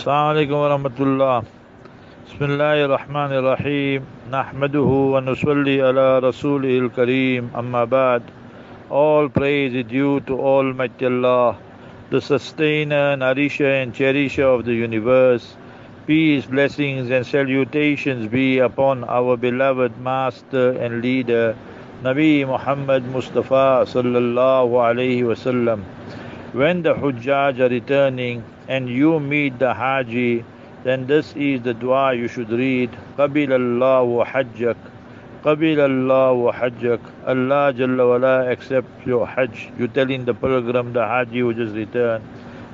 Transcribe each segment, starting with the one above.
السلام عليكم ورحمة الله بسم الله الرحمن الرحيم نحمده ونصلي على رسوله الكريم أما بعد All praise is due to Almighty Allah the sustainer, nourisher and cherisher of the universe Peace, blessings and salutations be upon our beloved master and leader Nabi Muhammad Mustafa sallallahu alayhi wasallam when the Hujjaj are returning and you meet the Haji, then this is the dua you should read. Qabil Allahu Hajjak. Qabil Allahu Hajjak. Allah Jalla wala accepts your Hajj. You telling the pilgrim, the Haji who just returned.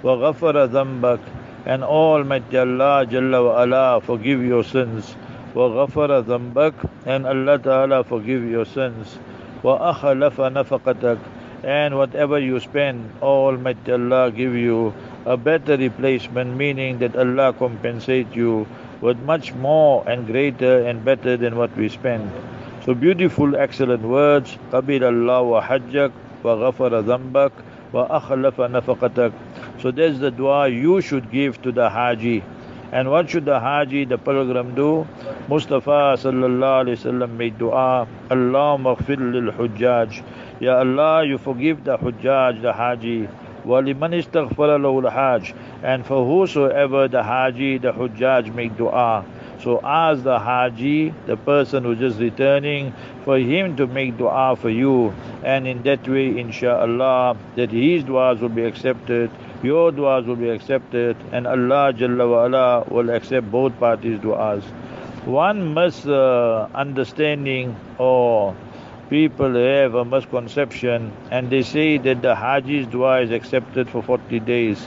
Wa ghafara dhambak. And Almighty Allah Jalla wala forgive your sins. Ghafara dhambak. And Allah Ta'ala forgive your sins. Akhalafa nafaqatak and whatever you spend, Almighty Allah give you a better replacement, meaning that Allah compensate you with much more and greater and better than what we spend. So beautiful, excellent words. قبل الله وحجك وغفر ذنبك وأخلف نفقتك. So there's the dua you should give to the Haji. And what should the Haji, the pilgrim do? Mustafa sallallahu alayhi wasallam made dua, Allahumma ghfir lil hujjaj. Ya Allah, you forgive the hujjaj, the Haji. وَلِمَنِ اسْتَغْفَرَ لَهُ الْحَاجِ And for whosoever the Haji, the Hujjaj make dua. So ask the Haji, the person who just returning, for him to make dua for you. And in that way, insha'Allah, that his duas will be accepted, your duas will be accepted, and Allah Jalla wa ala will accept both parties' duas. One must uh, understanding or people have a misconception and they say that the Haji's dua is accepted for 40 days.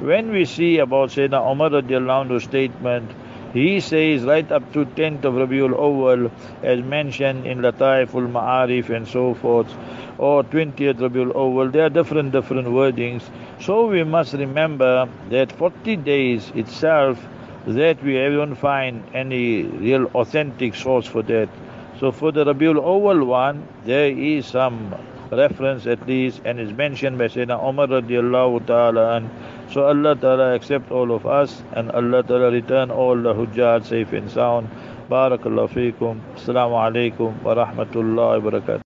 When we see about Sayyidina Umar radiallahu statement, he says right up to 10th of Rabiul Awal as mentioned in Lataiful Ma'arif and so forth or 20th Rabiul Awal there are different different wordings. So we must remember that 40 days itself that we haven't find any real authentic source for that. So for the Rabiul Awwal one, there is some reference at least and is mentioned by Sayyidina Umar radiallahu ta'ala and so Allah ta'ala accept all of us and Allah ta'ala return all the hujjaj safe and sound. Barakallahu feekum. Assalamu alaikum wa rahmatullahi wa barakatuh.